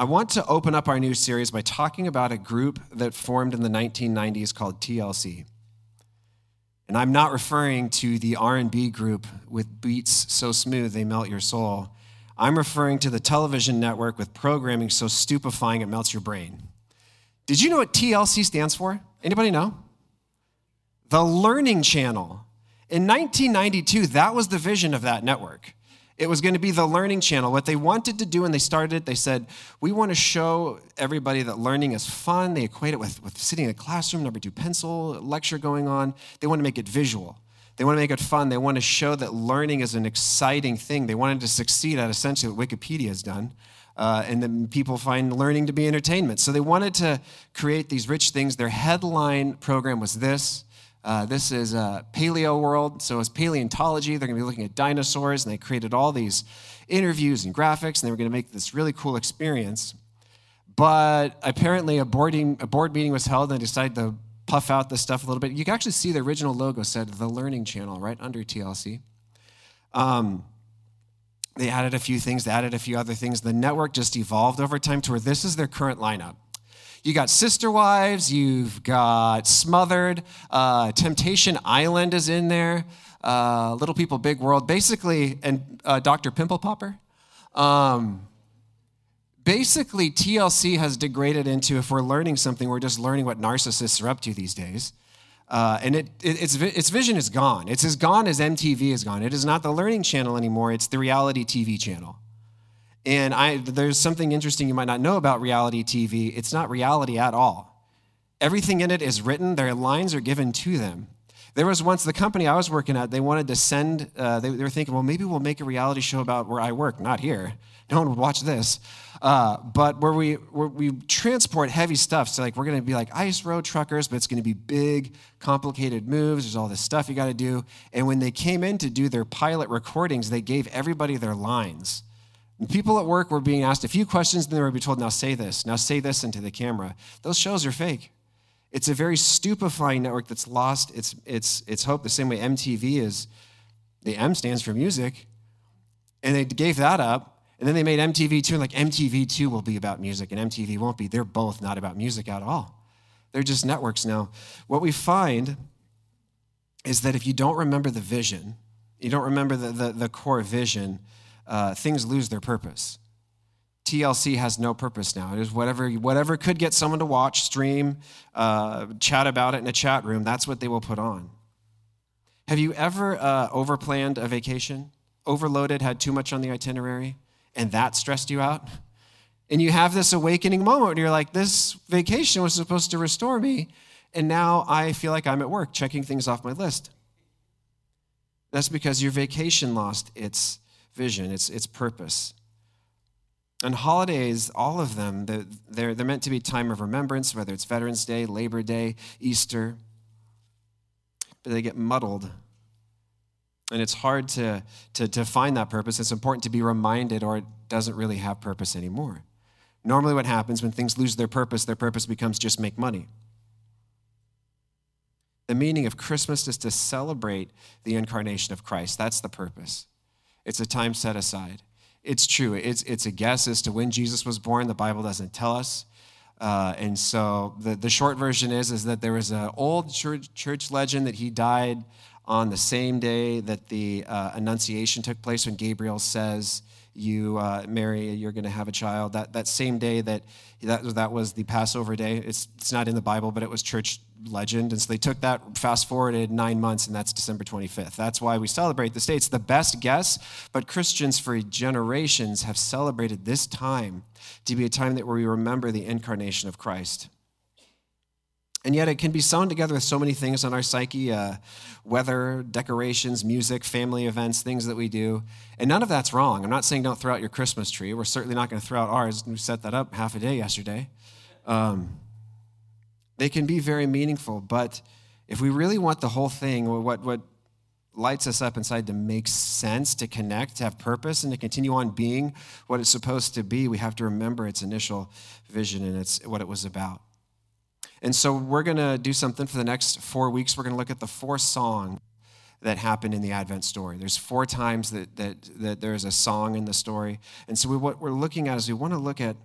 I want to open up our new series by talking about a group that formed in the 1990s called TLC. And I'm not referring to the R&B group with beats so smooth they melt your soul. I'm referring to the television network with programming so stupefying it melts your brain. Did you know what TLC stands for? Anybody know? The Learning Channel. In 1992, that was the vision of that network. It was going to be the learning channel. What they wanted to do when they started it, they said, We want to show everybody that learning is fun. They equate it with, with sitting in a classroom, number two pencil, lecture going on. They want to make it visual. They want to make it fun. They want to show that learning is an exciting thing. They wanted to succeed at essentially what Wikipedia has done. Uh, and then people find learning to be entertainment. So they wanted to create these rich things. Their headline program was this uh, this is a Paleoworld, so it's paleontology. They're going to be looking at dinosaurs, and they created all these interviews and graphics, and they were going to make this really cool experience. But apparently, a, boarding, a board meeting was held, and they decided to puff out this stuff a little bit. You can actually see the original logo said the Learning Channel right under TLC. Um, they added a few things, they added a few other things. The network just evolved over time to where this is their current lineup. You got Sister Wives, you've got Smothered, uh, Temptation Island is in there, uh, Little People, Big World, basically, and uh, Dr. Pimple Popper. Um, basically, TLC has degraded into if we're learning something, we're just learning what narcissists are up to these days. Uh, and it, it, its, its vision is gone. It's as gone as MTV is gone. It is not the learning channel anymore, it's the reality TV channel. And I, there's something interesting you might not know about reality TV. It's not reality at all. Everything in it is written, their lines are given to them. There was once the company I was working at, they wanted to send, uh, they, they, were thinking, well, maybe we'll make a reality show about where I work. Not here. No one would watch this. Uh, but where we, where we transport heavy stuff, so like we're going to be like ice road truckers, but it's going to be big, complicated moves. There's all this stuff you got to do. And when they came in to do their pilot recordings, they gave everybody their lines. People at work were being asked a few questions, and they were being told, now say this, now say this into the camera. Those shows are fake. It's a very stupefying network that's lost its, its, its hope, the same way MTV is. The M stands for music. And they gave that up. And then they made MTV2, and like MTV2 will be about music, and MTV won't be. They're both not about music at all. They're just networks now. What we find is that if you don't remember the vision, you don't remember the, the, the core vision, uh, things lose their purpose. TLC has no purpose now. It is whatever, whatever could get someone to watch, stream, uh, chat about it in a chat room, that's what they will put on. Have you ever uh, overplanned a vacation, overloaded, had too much on the itinerary, and that stressed you out? And you have this awakening moment where you're like, this vacation was supposed to restore me, and now I feel like I'm at work checking things off my list. That's because your vacation lost its vision, its, its purpose. And holidays, all of them, they're, they're meant to be time of remembrance, whether it's Veterans Day, Labor Day, Easter, but they get muddled. And it's hard to, to, to find that purpose. It's important to be reminded, or it doesn't really have purpose anymore. Normally, what happens when things lose their purpose, their purpose becomes just make money. The meaning of Christmas is to celebrate the incarnation of Christ. That's the purpose. It's a time set aside. It's true. It's, it's a guess as to when Jesus was born. The Bible doesn't tell us. Uh, and so the, the short version is, is that there was an old church, church legend that he died on the same day that the uh, Annunciation took place when Gabriel says, you, uh, Mary, you're going to have a child. That, that same day that, that, that was the Passover day. It's, it's not in the Bible, but it was church legend. And so they took that, fast forwarded nine months, and that's December 25th. That's why we celebrate the states. The best guess, but Christians for generations have celebrated this time to be a time that where we remember the incarnation of Christ. And yet, it can be sewn together with so many things on our psyche uh, weather, decorations, music, family events, things that we do. And none of that's wrong. I'm not saying don't throw out your Christmas tree. We're certainly not going to throw out ours. We set that up half a day yesterday. Um, they can be very meaningful, but if we really want the whole thing, what, what lights us up inside to make sense, to connect, to have purpose, and to continue on being what it's supposed to be, we have to remember its initial vision and it's what it was about. And so we're going to do something for the next four weeks. We're going to look at the four songs that happen in the Advent story. There's four times that, that, that there's a song in the story. And so we, what we're looking at is we want to look at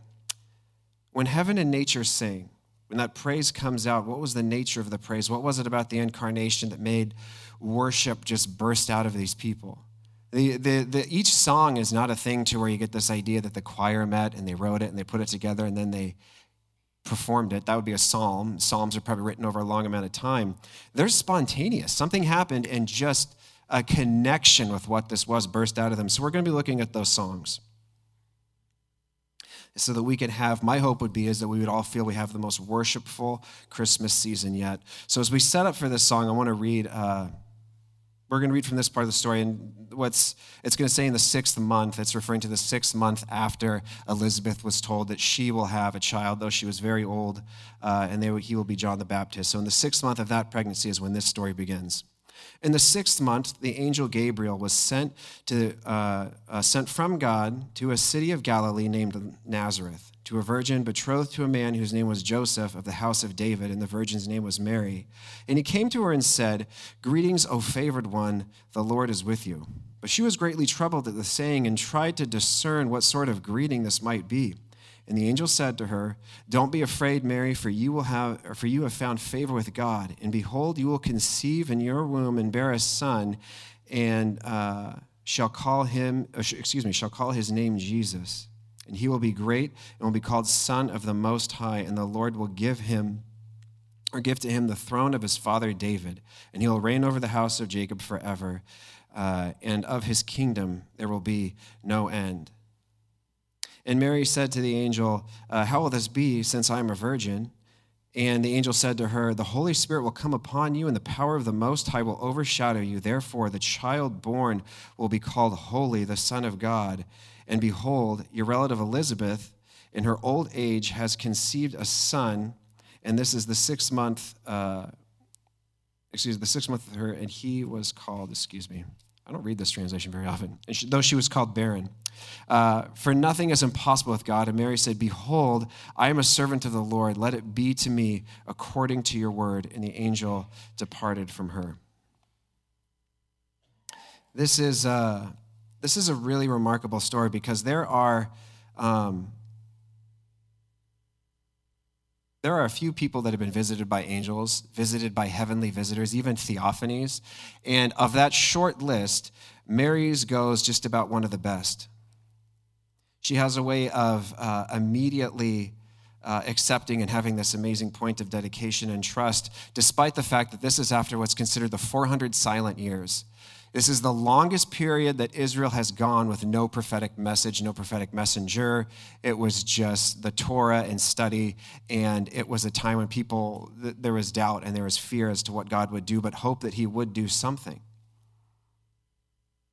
when heaven and nature sing, when that praise comes out, what was the nature of the praise? What was it about the incarnation that made worship just burst out of these people? The, the, the, each song is not a thing to where you get this idea that the choir met and they wrote it and they put it together and then they performed it. That would be a psalm. Psalms are probably written over a long amount of time. They're spontaneous. Something happened and just a connection with what this was burst out of them. So we're going to be looking at those songs so that we can have, my hope would be is that we would all feel we have the most worshipful Christmas season yet. So as we set up for this song, I want to read, uh, we're going to read from this part of the story. And what's it's going to say in the sixth month, it's referring to the sixth month after Elizabeth was told that she will have a child, though she was very old, uh, and they, he will be John the Baptist. So in the sixth month of that pregnancy is when this story begins. In the sixth month, the angel Gabriel was sent, to, uh, uh, sent from God to a city of Galilee named Nazareth, to a virgin betrothed to a man whose name was Joseph of the house of David, and the virgin's name was Mary. And he came to her and said, Greetings, O favored one, the Lord is with you. But she was greatly troubled at the saying and tried to discern what sort of greeting this might be. And the angel said to her, Don't be afraid, Mary, for you will have for you have found favor with God. And behold, you will conceive in your womb and bear a son, and uh, shall call him uh, excuse me, shall call his name Jesus. And he will be great and will be called Son of the Most High, and the Lord will give him or give to him the throne of his father David, and he will reign over the house of Jacob forever, uh, and of his kingdom there will be no end. And Mary said to the angel, uh, How will this be since I am a virgin? And the angel said to her, The Holy Spirit will come upon you, and the power of the Most High will overshadow you. Therefore, the child born will be called Holy, the Son of God. And behold, your relative Elizabeth, in her old age, has conceived a son, and this is the sixth month, uh, excuse me, the sixth month of her, and he was called, excuse me, I don't read this translation very often, she, though she was called barren. Uh, for nothing is impossible with God. And Mary said, Behold, I am a servant of the Lord. Let it be to me according to your word. And the angel departed from her. This is, uh, this is a really remarkable story because there are. Um, there are a few people that have been visited by angels, visited by heavenly visitors, even theophanies. And of that short list, Mary's goes just about one of the best. She has a way of uh, immediately uh, accepting and having this amazing point of dedication and trust, despite the fact that this is after what's considered the 400 silent years. This is the longest period that Israel has gone with no prophetic message, no prophetic messenger. It was just the Torah and study, and it was a time when people, there was doubt and there was fear as to what God would do, but hope that He would do something.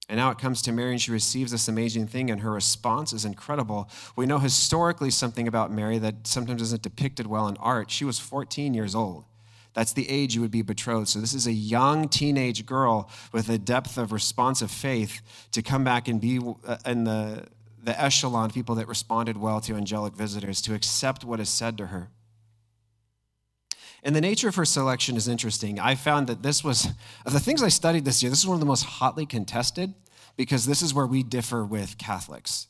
And now it comes to Mary, and she receives this amazing thing, and her response is incredible. We know historically something about Mary that sometimes isn't depicted well in art. She was 14 years old. That's the age you would be betrothed. So, this is a young teenage girl with a depth of responsive faith to come back and be uh, in the, the echelon of people that responded well to angelic visitors, to accept what is said to her. And the nature of her selection is interesting. I found that this was, of the things I studied this year, this is one of the most hotly contested because this is where we differ with Catholics.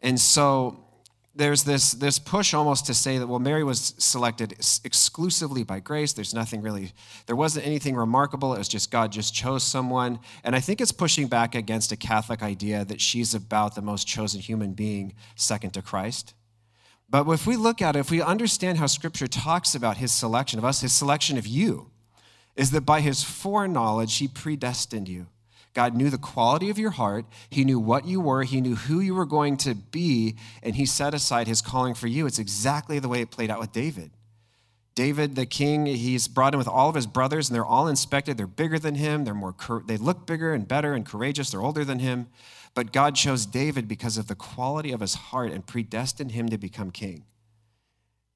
And so there's this, this push almost to say that, well, Mary was selected exclusively by grace. There's nothing really, there wasn't anything remarkable. It was just God just chose someone. And I think it's pushing back against a Catholic idea that she's about the most chosen human being second to Christ. But if we look at it, if we understand how Scripture talks about his selection of us, his selection of you, is that by his foreknowledge, he predestined you. God knew the quality of your heart. He knew what you were. He knew who you were going to be, and He set aside His calling for you. It's exactly the way it played out with David. David, the king, he's brought in with all of his brothers, and they're all inspected. They're bigger than him. They're more. They look bigger and better and courageous. They're older than him, but God chose David because of the quality of his heart and predestined him to become king.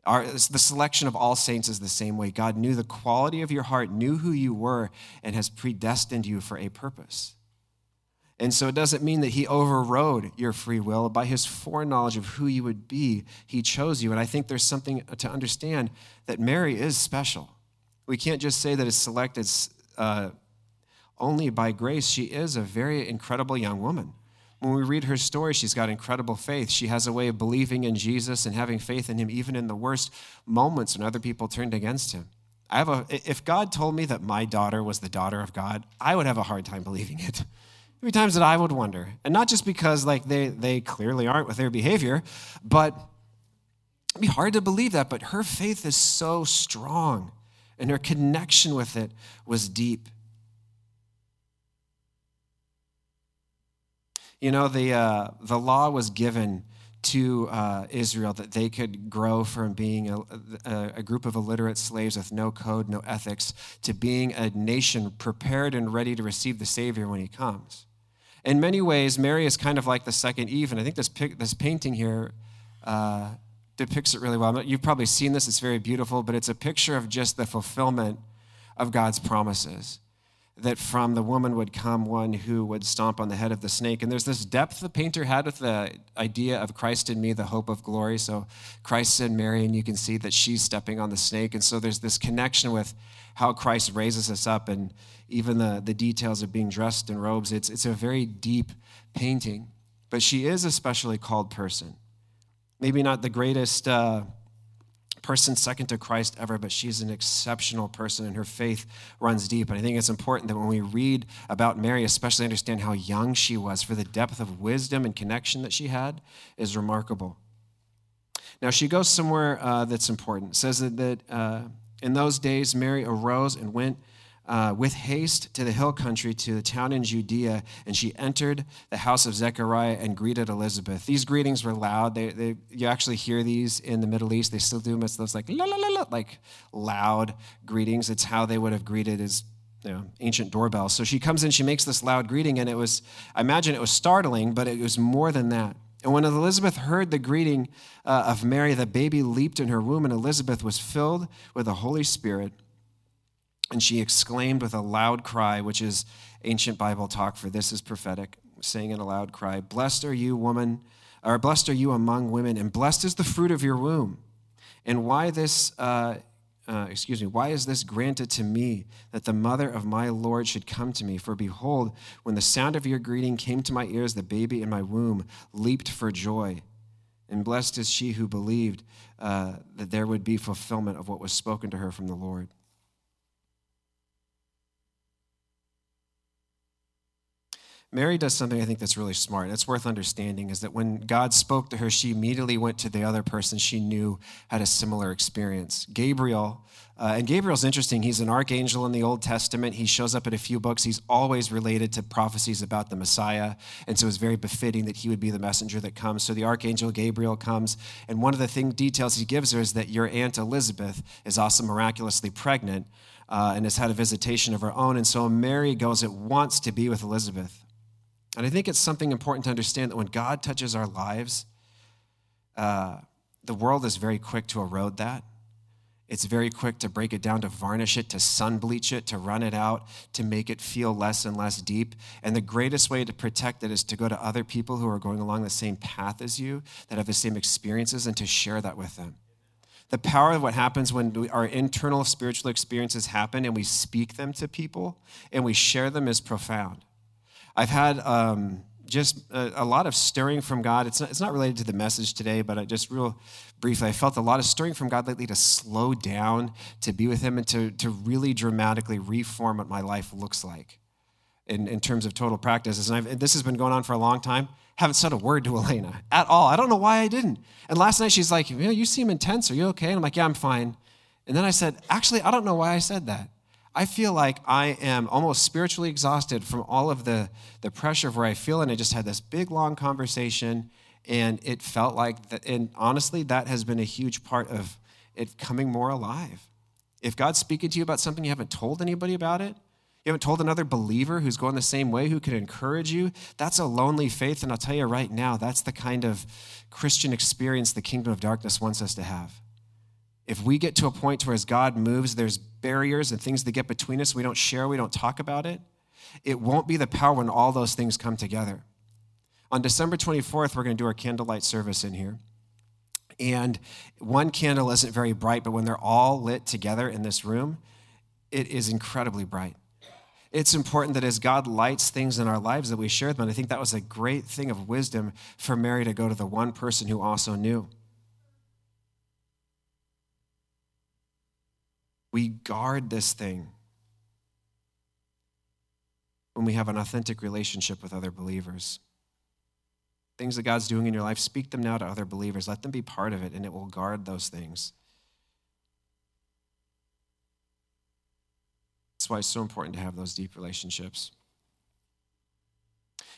Our, the selection of all saints is the same way. God knew the quality of your heart, knew who you were, and has predestined you for a purpose. And so it doesn't mean that he overrode your free will. By his foreknowledge of who you would be, he chose you. And I think there's something to understand that Mary is special. We can't just say that it's selected uh, only by grace. She is a very incredible young woman. When we read her story, she's got incredible faith. She has a way of believing in Jesus and having faith in him even in the worst moments when other people turned against him. I have a, if God told me that my daughter was the daughter of God, I would have a hard time believing it. There'd be times that I would wonder. And not just because like they, they clearly aren't with their behavior, but it'd be hard to believe that. But her faith is so strong and her connection with it was deep. You know, the, uh, the law was given to uh, Israel that they could grow from being a, a, a, group of illiterate slaves with no code, no ethics, to being a nation prepared and ready to receive the Savior when He comes. In many ways, Mary is kind of like the second Eve, and I think this, this painting here uh, depicts it really well. You've probably seen this, it's very beautiful, but it's a picture of just the fulfillment of God's promises that from the woman would come one who would stomp on the head of the snake. And there's this depth the painter had with the idea of Christ in me, the hope of glory. So Christ in Mary, and you can see that she's stepping on the snake. And so there's this connection with how Christ raises us up and even the, the details of being dressed in robes. It's, it's a very deep painting. But she is a specially called person. Maybe not the greatest. Uh, person second to Christ ever, but she's an exceptional person and her faith runs deep. And I think it's important that when we read about Mary, especially understand how young she was, for the depth of wisdom and connection that she had is remarkable. Now, she goes somewhere uh, that's important. It says that, that uh, in those days, Mary arose and went uh, with haste to the hill country to the town in Judea, and she entered the house of Zechariah and greeted Elizabeth. These greetings were loud. They, they, you actually hear these in the Middle East. They still do them. It's those like la la la la, like loud greetings. It's how they would have greeted as you know, ancient doorbells. So she comes in, she makes this loud greeting, and it was, I imagine it was startling, but it was more than that. And when Elizabeth heard the greeting uh, of Mary, the baby leaped in her womb, and Elizabeth was filled with the Holy Spirit. And she exclaimed with a loud cry, which is ancient Bible talk for this is prophetic, saying in a loud cry, Blessed are you, woman, or blessed are you among women, and blessed is the fruit of your womb. And why this, uh, uh, excuse me, why is this granted to me that the mother of my Lord should come to me? For behold, when the sound of your greeting came to my ears, the baby in my womb leaped for joy. And blessed is she who believed uh, that there would be fulfillment of what was spoken to her from the Lord. Mary does something I think that's really smart. It's worth understanding is that when God spoke to her, she immediately went to the other person she knew had a similar experience. Gabriel, uh, and Gabriel's interesting. He's an archangel in the Old Testament. He shows up in a few books. He's always related to prophecies about the Messiah. And so it's very befitting that he would be the messenger that comes. So the archangel Gabriel comes. And one of the thing, details he gives her is that your Aunt Elizabeth is also miraculously pregnant uh, and has had a visitation of her own. And so Mary goes at once to be with Elizabeth. And I think it's something important to understand that when God touches our lives, uh, the world is very quick to erode that. It's very quick to break it down, to varnish it, to sun bleach it, to run it out, to make it feel less and less deep. And the greatest way to protect it is to go to other people who are going along the same path as you, that have the same experiences, and to share that with them. The power of what happens when we, our internal spiritual experiences happen and we speak them to people and we share them is profound. I've had um, just a, a, lot of stirring from God. It's not, it's not related to the message today, but I just real briefly, I felt a lot of stirring from God lately to slow down, to be with Him, and to, to really dramatically reform what my life looks like in, in terms of total practices. And I've, this has been going on for a long time. Haven't said a word to Elena at all. I don't know why I didn't. And last night she's like, you, know, you seem intense. Are you okay? And I'm like, yeah, I'm fine. And then I said, actually, I don't know why I said that. I feel like I am almost spiritually exhausted from all of the, the pressure of where I feel. And I just had this big, long conversation. And it felt like, that, and honestly, that has been a huge part of it coming more alive. If God's speaking to you about something you haven't told anybody about it, you haven't told another believer who's going the same way who could encourage you, that's a lonely faith. And I'll tell you right now, that's the kind of Christian experience the kingdom of darkness wants us to have. If we get to a point where as God moves, there's barriers and things that get between us, we don't share, we don't talk about it, it won't be the power when all those things come together. On December 24th, we're going to do our candlelight service in here. And one candle isn't very bright, but when they're all lit together in this room, it is incredibly bright. It's important that as God lights things in our lives that we share them. And I think that was a great thing of wisdom for Mary to go to the one person who also knew. We guard this thing when we have an authentic relationship with other believers. Things that God's doing in your life, speak them now to other believers. Let them be part of it, and it will guard those things. That's why it's so important to have those deep relationships.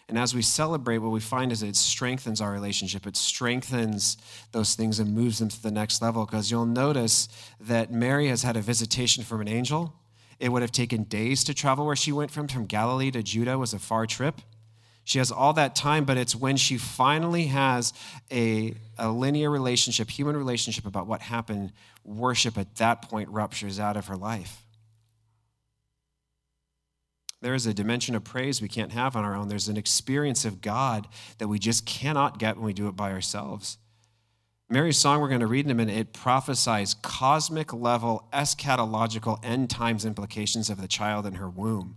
And as we celebrate, what we find is it strengthens our relationship. It strengthens those things and moves them to the next level. Because you'll notice that Mary has had a visitation from an angel. It would have taken days to travel where she went from. From Galilee to Judah was a far trip. She has all that time, but it's when she finally has a, a linear relationship, human relationship about what happened, worship at that point ruptures out of her life. There is a dimension of praise we can't have on our own. There's an experience of God that we just cannot get when we do it by ourselves. Mary's song we're going to read in a minute, it prophesies cosmic level, eschatological, end times implications of the child in her womb.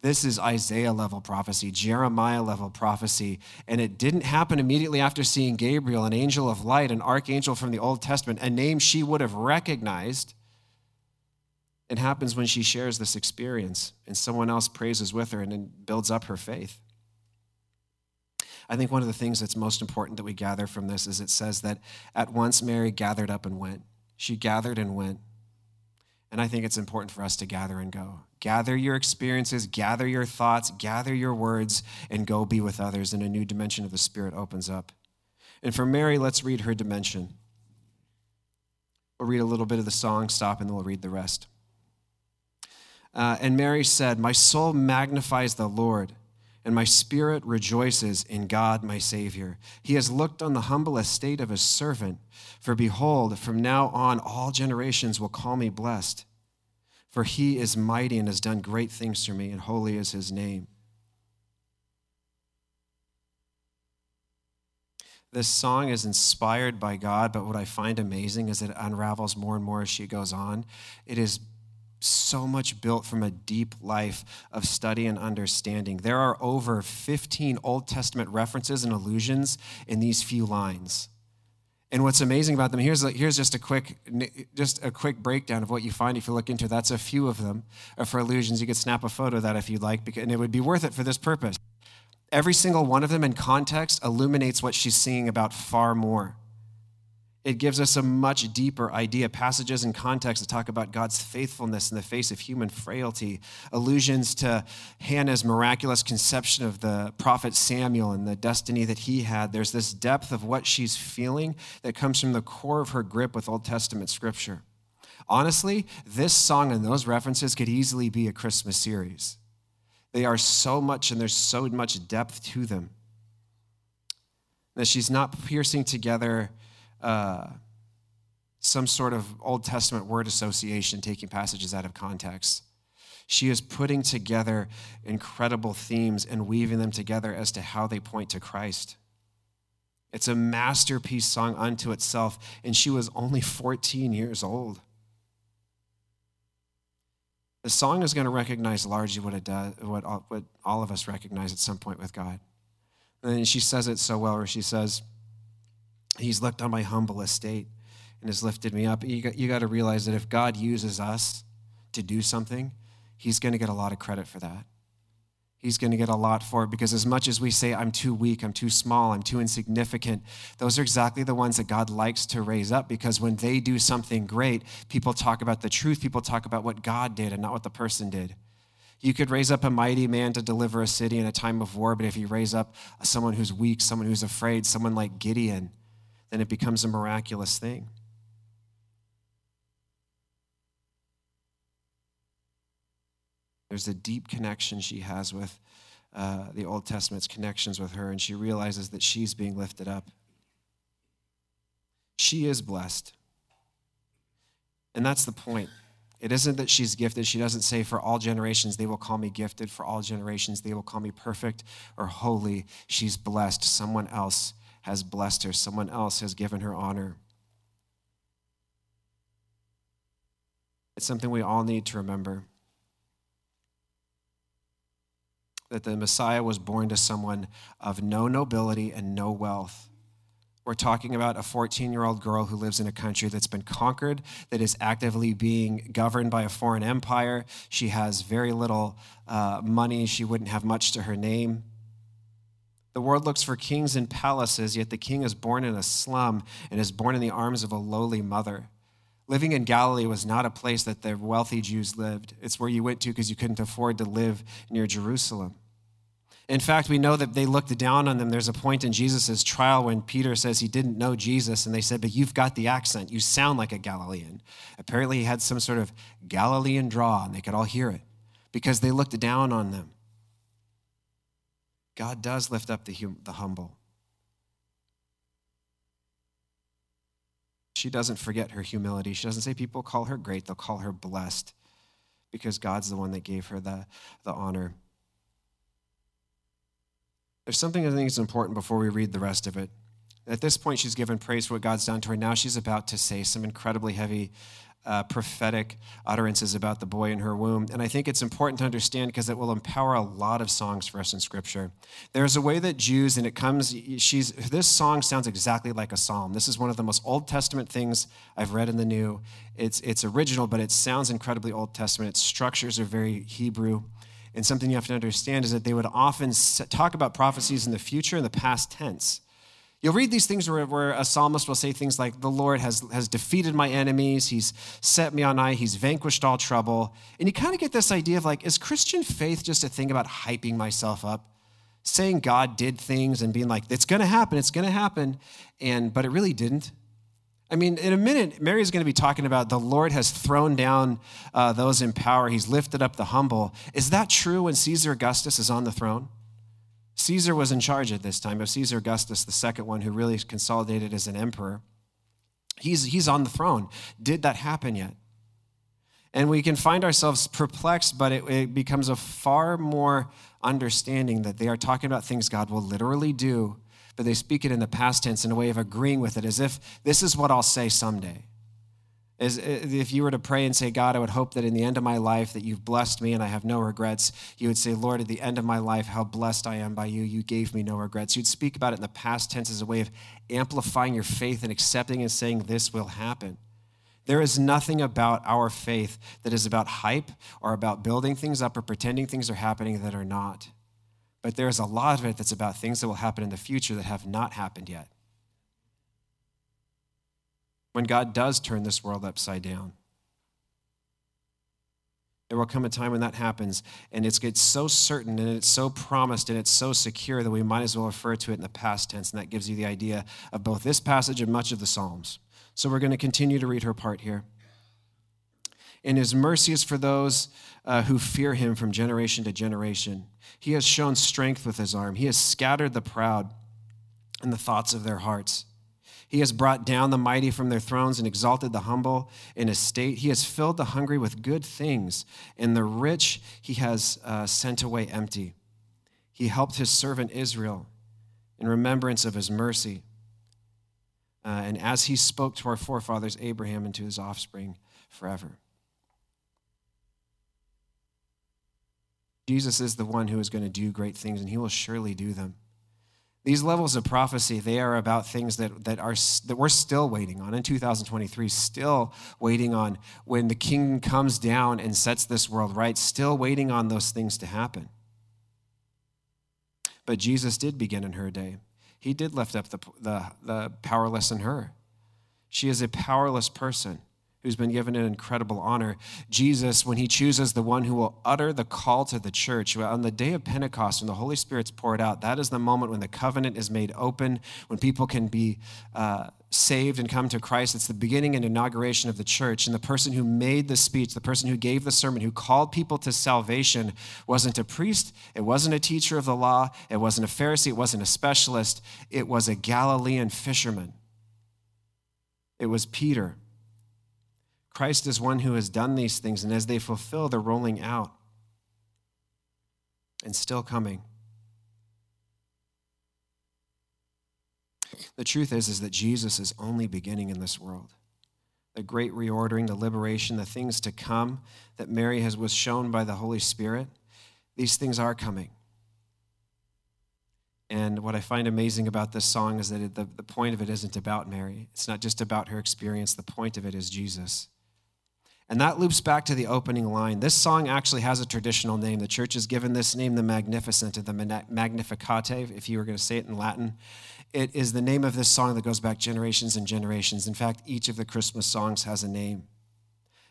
This is Isaiah level prophecy, Jeremiah level prophecy, and it didn't happen immediately after seeing Gabriel, an angel of light, an archangel from the Old Testament, a name she would have recognized. It happens when she shares this experience and someone else praises with her and then builds up her faith. I think one of the things that's most important that we gather from this is it says that at once Mary gathered up and went. She gathered and went. And I think it's important for us to gather and go. Gather your experiences, gather your thoughts, gather your words, and go be with others, and a new dimension of the Spirit opens up. And for Mary, let's read her dimension. We'll read a little bit of the song, stop, and then we'll read the rest. Uh, and Mary said, My soul magnifies the Lord, and my spirit rejoices in God my Savior. He has looked on the humble estate of his servant. For behold, from now on all generations will call me blessed. For he is mighty and has done great things for me, and holy is his name. This song is inspired by God, but what I find amazing is it unravels more and more as she goes on. It is so much built from a deep life of study and understanding. There are over 15 Old Testament references and allusions in these few lines. And what's amazing about them, here's, here's just, a quick, just a quick breakdown of what you find if you look into That's a few of them. Uh, for allusions, you could snap a photo of that if you'd like, and it would be worth it for this purpose. Every single one of them in context illuminates what she's singing about far more it gives us a much deeper idea. Passages and context that talk about God's faithfulness in the face of human frailty, allusions to Hannah's miraculous conception of the prophet Samuel and the destiny that he had. There's this depth of what she's feeling that comes from the core of her grip with Old Testament scripture. Honestly, this song and those references could easily be a Christmas series. They are so much and there's so much depth to them. That she's not piercing together uh, some sort of Old Testament word association, taking passages out of context. She is putting together incredible themes and weaving them together as to how they point to Christ. It's a masterpiece song unto itself, and she was only 14 years old. The song is going to recognize largely what it does, what all, what all of us recognize at some point with God. And she says it so well, where she says, He's looked on my humble estate and has lifted me up. You got, you got to realize that if God uses us to do something, He's going to get a lot of credit for that. He's going to get a lot for it because as much as we say, I'm too weak, I'm too small, I'm too insignificant, those are exactly the ones that God likes to raise up because when they do something great, people talk about the truth, people talk about what God did and not what the person did. You could raise up a mighty man to deliver a city in a time of war, but if you raise up someone who's weak, someone who's afraid, someone like Gideon, then it becomes a miraculous thing. There's a deep connection she has with uh, the Old Testament's connections with her, and she realizes that she's being lifted up. She is blessed. And that's the point. It isn't that she's gifted. She doesn't say, For all generations, they will call me gifted. For all generations, they will call me perfect or holy. She's blessed. Someone else has blessed her, someone else has given her honor. It's something we all need to remember. that the Messiah was born to someone of no nobility and no wealth. We're talking about a 14 year old girl who lives in a country that's been conquered, that is actively being governed by a foreign empire. She has very little uh, money, she wouldn't have much to her name. The world looks for kings and palaces, yet the king is born in a slum and is born in the arms of a lowly mother. Living in Galilee was not a place that the wealthy Jews lived. It's where you went to because you couldn't afford to live near Jerusalem. In fact, we know that they looked down on them. There's a point in Jesus' trial when Peter says he didn't know Jesus, and they said, But you've got the accent. You sound like a Galilean. Apparently, he had some sort of Galilean draw, and they could all hear it because they looked down on them. God does lift up the, hum- the humble. She doesn't forget her humility. She doesn't say people call her great, they'll call her blessed because God's the one that gave her the, the honor. There's something I think is important before we read the rest of it. At this point, she's given praise for what God's done to her. Now she's about to say some incredibly heavy uh, prophetic utterances about the boy in her womb. And I think it's important to understand because it will empower a lot of songs for us in Scripture. There's a way that Jews, and it comes, she's, this song sounds exactly like a psalm. This is one of the most Old Testament things I've read in the New. It's, it's original, but it sounds incredibly Old Testament. Its structures are very Hebrew. And something you have to understand is that they would often talk about prophecies in the future in the past tense. You'll read these things where, where, a psalmist will say things like, The Lord has, has defeated my enemies, He's set me on high, He's vanquished all trouble. And you kind of get this idea of like, is Christian faith just a thing about hyping myself up? Saying God did things and being like, it's gonna happen, it's gonna happen, and but it really didn't. I mean, in a minute, Mary is going to be talking about the Lord has thrown down uh, those in power. He's lifted up the humble. Is that true when Caesar Augustus is on the throne? Caesar was in charge at this time, of Caesar Augustus, the second one who really consolidated as an emperor. He's, he's on the throne. Did that happen yet? And we can find ourselves perplexed, but it, it becomes a far more understanding that they are talking about things God will literally do, but they speak it in the past tense in a way of agreeing with it as if this is what I'll say someday. As uh, if you were to pray and say, God, I would hope that in the end of my life that you've blessed me and I have no regrets, you would say, Lord, at the end of my life, how blessed I am by you. You gave me no regrets. You'd speak about it in the past tense as a way of amplifying your faith and accepting and saying, This will happen. There is nothing about our faith that is about hype or about building things up or pretending things are happening that are not. But there is a lot of it that's about things that will happen in the future that have not happened yet when God does turn this world upside down. There will come a time when that happens, and it's, it's so certain and it's so promised and it's so secure that we might as well refer to it in the past tense, and that gives you the idea of both this passage and much of the Psalms. So we're going to continue to read her part here. And his mercy is for those uh, who fear him from generation to generation. He has shown strength with his arm, he has scattered the proud in the thoughts of their hearts. He has brought down the mighty from their thrones and exalted the humble in estate. He has filled the hungry with good things, and the rich he has uh, sent away empty. He helped his servant Israel in remembrance of his mercy. Uh, and as he spoke to our forefathers, Abraham, and to his offspring forever. Jesus is the one who is going to do great things, and he will surely do them. These levels of prophecy, they are about things that, that, are, that we're still waiting on in 2023, still waiting on when the king comes down and sets this world right, still waiting on those things to happen. But Jesus did begin in her day. He did lift up the, the, the powerless in her. She is a powerless person who's been given an incredible honor. Jesus, when he chooses the one who will utter the call to the church, on the day of Pentecost, when the Holy Spirit's poured out, that is the moment when the covenant is made open, when people can be uh, saved and come to Christ. It's the beginning and inauguration of the church. And the person who made the speech, the person who gave the sermon, who called people to salvation, wasn't a priest, it wasn't a teacher of the law, it wasn't a Pharisee, it wasn't a specialist, it was a Galilean fisherman. It was Peter. Christ is one who has done these things, and as they fulfill, they're rolling out and still coming. The truth is, is that Jesus is only beginning in this world. The great reordering, the liberation, the things to come that Mary has was shown by the Holy Spirit, these things are coming. And what I find amazing about this song is that it, the, the point of it isn't about Mary. It's not just about her experience, the point of it is Jesus. And that loops back to the opening line. This song actually has a traditional name. The church has given this name the Magnificent, the Magnificat, if you were going to say it in Latin. It is the name of this song that goes back generations and generations. In fact, each of the Christmas songs has a name.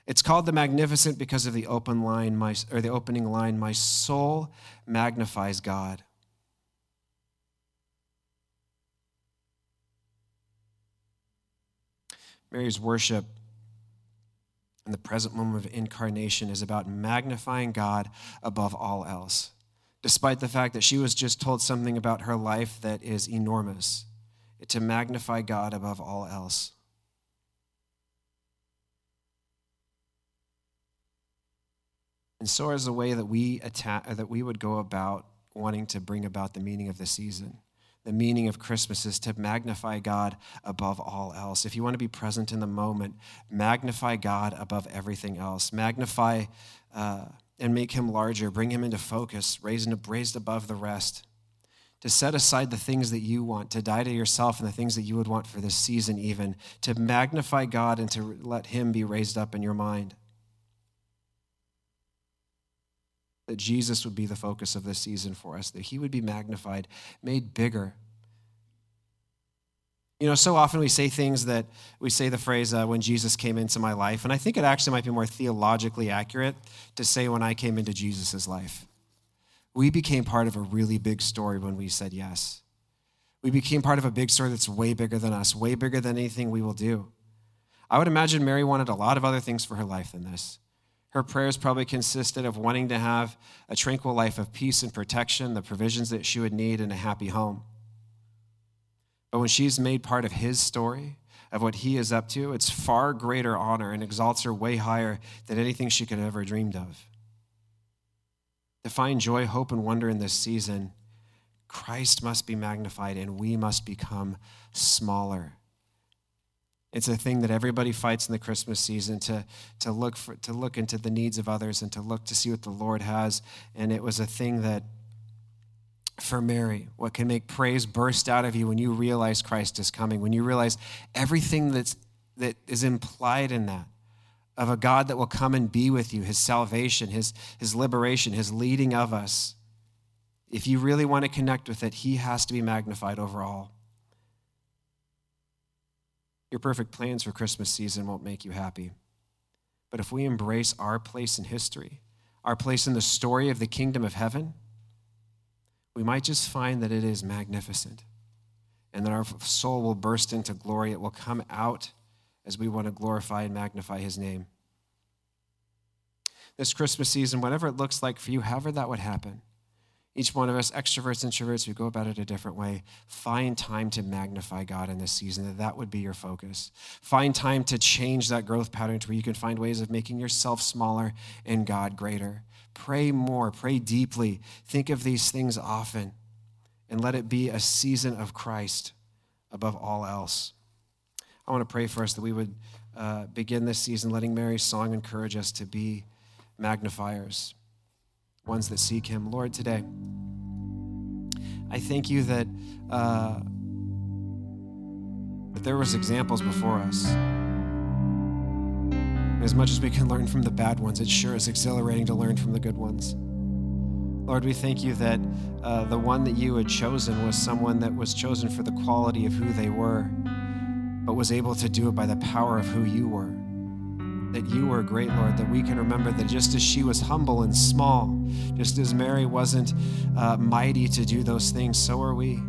It's called the Magnificent because of the open line, my, or the opening line, "My soul magnifies God." Mary's worship in the present moment of incarnation is about magnifying God above all else, despite the fact that she was just told something about her life that is enormous, to magnify God above all else. And so is the way that we that we would go about wanting to bring about the meaning of the season the meaning of Christmas is to magnify God above all else. If you want to be present in the moment, magnify God above everything else. Magnify uh, and make him larger, bring him into focus, raised, raised above the rest. To set aside the things that you want, to die to yourself and the things that you would want for this season, even. To magnify God and to let him be raised up in your mind. That Jesus would be the focus of this season for us, that he would be magnified, made bigger. You know, so often we say things that we say the phrase, uh, when Jesus came into my life, and I think it actually might be more theologically accurate to say when I came into Jesus' life. We became part of a really big story when we said yes. We became part of a big story that's way bigger than us, way bigger than anything we will do. I would imagine Mary wanted a lot of other things for her life than this. Her prayers probably consisted of wanting to have a tranquil life of peace and protection, the provisions that she would need in a happy home. But when she's made part of his story, of what he is up to, it's far greater honor and exalts her way higher than anything she could have ever dreamed of. To find joy, hope, and wonder in this season, Christ must be magnified and we must become smaller. It's a thing that everybody fights in the Christmas season to, to, look for, to look into the needs of others and to look to see what the Lord has. And it was a thing that, for Mary, what can make praise burst out of you when you realize Christ is coming, when you realize everything that's, that is implied in that of a God that will come and be with you, his salvation, his, his liberation, his leading of us. If you really want to connect with it, he has to be magnified over all. Your perfect plans for Christmas season won't make you happy. But if we embrace our place in history, our place in the story of the kingdom of heaven, we might just find that it is magnificent and that our soul will burst into glory. It will come out as we want to glorify and magnify his name. This Christmas season, whatever it looks like for you, however that would happen, each one of us, extroverts, introverts, we go about it a different way. Find time to magnify God in this season, that that would be your focus. Find time to change that growth pattern to where you can find ways of making yourself smaller and God greater. Pray more, pray deeply, think of these things often, and let it be a season of Christ above all else. I want to pray for us that we would uh, begin this season letting Mary's song encourage us to be magnifiers ones that seek Him. Lord, today, I thank you that, uh, that there was examples before us. As much as we can learn from the bad ones, it sure is exhilarating to learn from the good ones. Lord, we thank you that uh, the one that you had chosen was someone that was chosen for the quality of who they were, but was able to do it by the power of who you were that you were great, Lord, that we can remember that just as she was humble and small, just as Mary wasn't uh, mighty to do those things, so are we.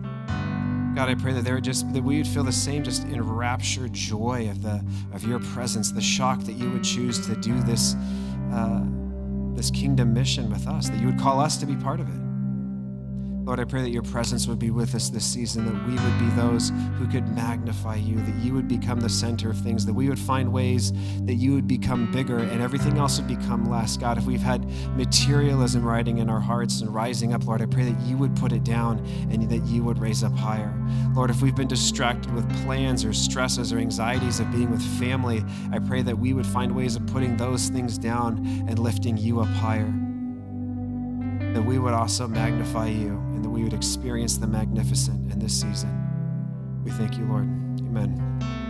God, I pray that there just that we would feel the same just enraptured joy of the of your presence, the shock that you would choose to do this uh, this kingdom mission with us, that you would call us to be part of it. Lord, I pray that your presence would be with us this season, that we would be those who could magnify you, that you would become the center of things, that we would find ways that you would become bigger and everything else would become less. God, if we've had materialism riding in our hearts and rising up, Lord, I pray that you would put it down and that you would raise up higher. Lord, if we've been distracted with plans or stresses or anxieties of being with family, I pray that we would find ways of putting those things down and lifting you up higher that we would also magnify you that we would experience the magnificent in this season. We thank you, Lord. Amen.